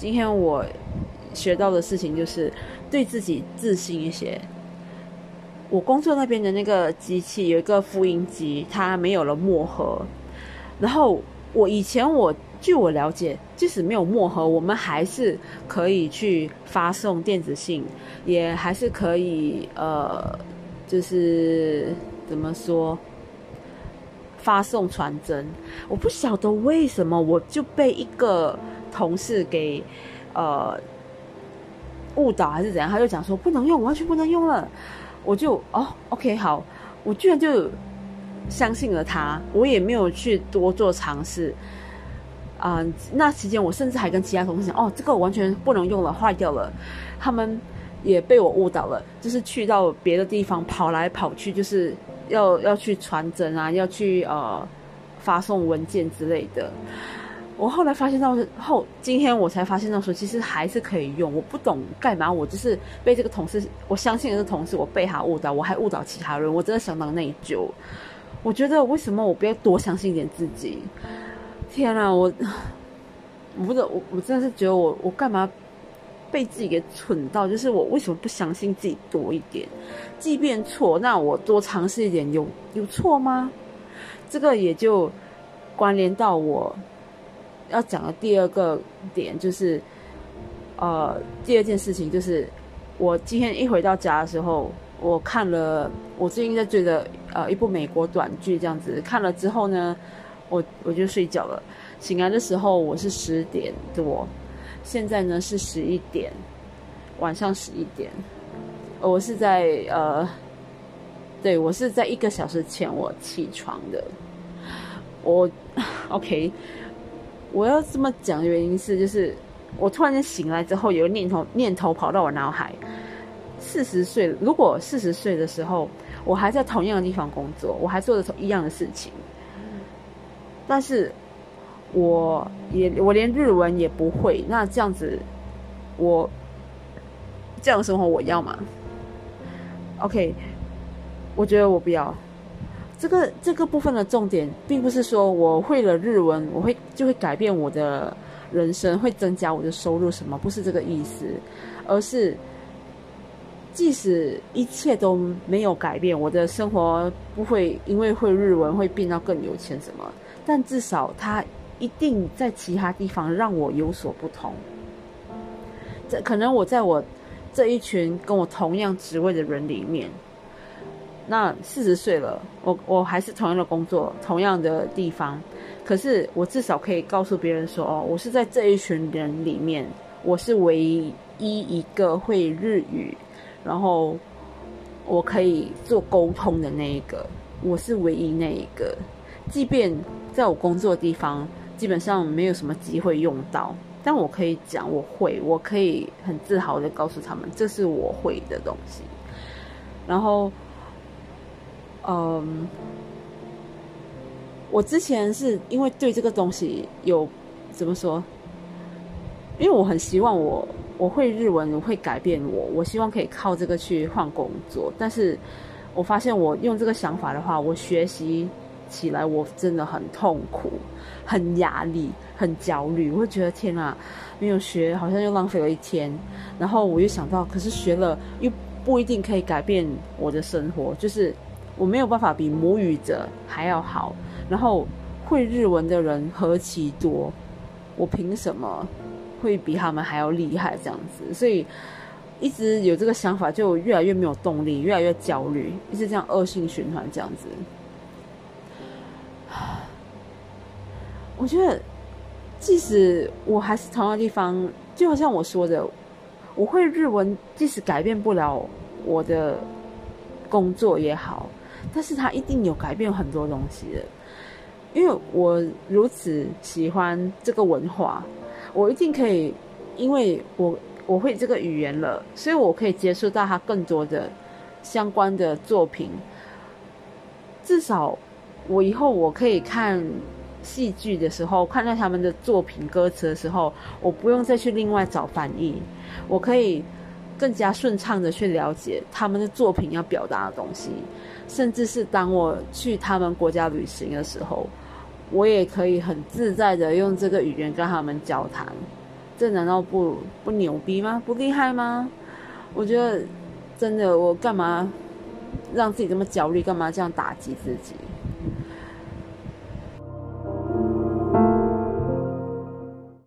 今天我学到的事情就是对自己自信一些。我工作那边的那个机器有一个复印机，它没有了墨盒。然后我以前我据我了解，即使没有墨盒，我们还是可以去发送电子信，也还是可以呃，就是怎么说，发送传真。我不晓得为什么我就被一个同事给呃误导还是怎样，他就讲说不能用，完全不能用了。我就哦，OK，好，我居然就相信了他，我也没有去多做尝试。啊，那期间我甚至还跟其他同事讲，哦，这个完全不能用了，坏掉了。他们也被我误导了，就是去到别的地方跑来跑去，就是要要去传真啊，要去呃发送文件之类的。我后来发现到后，今天我才发现到说，其实还是可以用。我不懂干嘛，我就是被这个同事，我相信的是同事，我被他误导，我还误导其他人，我真的相当内疚。我觉得为什么我不要多相信一点自己？天啊，我我不知道，我我真的是觉得我我干嘛被自己给蠢到？就是我为什么不相信自己多一点？即便错，那我多尝试一点，有有错吗？这个也就关联到我。要讲的第二个点就是，呃，第二件事情就是，我今天一回到家的时候，我看了我最近在追的呃一部美国短剧，这样子看了之后呢，我我就睡觉了。醒来的时候我是十点多，现在呢是十一点，晚上十一点。我是在呃，对我是在一个小时前我起床的。我 OK。我要这么讲的原因是，就是我突然间醒来之后，有个念头念头跑到我脑海：四十岁，如果四十岁的时候，我还在同样的地方工作，我还做着同一样的事情，但是我也我连日文也不会，那这样子，我这样的生活我要吗？OK，我觉得我不要。这个这个部分的重点，并不是说我会了日文，我会就会改变我的人生，会增加我的收入什么？不是这个意思，而是即使一切都没有改变，我的生活不会因为会日文会变到更有钱什么，但至少它一定在其他地方让我有所不同。这可能我在我这一群跟我同样职位的人里面。那四十岁了，我我还是同样的工作，同样的地方，可是我至少可以告诉别人说，哦，我是在这一群人里面，我是唯一一个会日语，然后我可以做沟通的那一个，我是唯一那一个，即便在我工作的地方，基本上没有什么机会用到，但我可以讲我会，我可以很自豪的告诉他们，这是我会的东西，然后。嗯，我之前是因为对这个东西有怎么说？因为我很希望我我会日文会改变我，我希望可以靠这个去换工作。但是我发现我用这个想法的话，我学习起来我真的很痛苦、很压力、很焦虑。我会觉得天啊，没有学好像又浪费了一天。然后我又想到，可是学了又不一定可以改变我的生活，就是。我没有办法比母语者还要好，然后会日文的人何其多，我凭什么会比他们还要厉害？这样子，所以一直有这个想法，就越来越没有动力，越来越焦虑，一直这样恶性循环这样子。我觉得，即使我还是同样的地方，就好像我说的，我会日文，即使改变不了我的工作也好。但是他一定有改变很多东西的，因为我如此喜欢这个文化，我一定可以，因为我我会这个语言了，所以我可以接触到他更多的相关的作品。至少我以后我可以看戏剧的时候，看到他们的作品歌词的时候，我不用再去另外找翻译，我可以更加顺畅的去了解他们的作品要表达的东西。甚至是当我去他们国家旅行的时候，我也可以很自在的用这个语言跟他们交谈。这难道不不牛逼吗？不厉害吗？我觉得真的，我干嘛让自己这么焦虑？干嘛这样打击自己？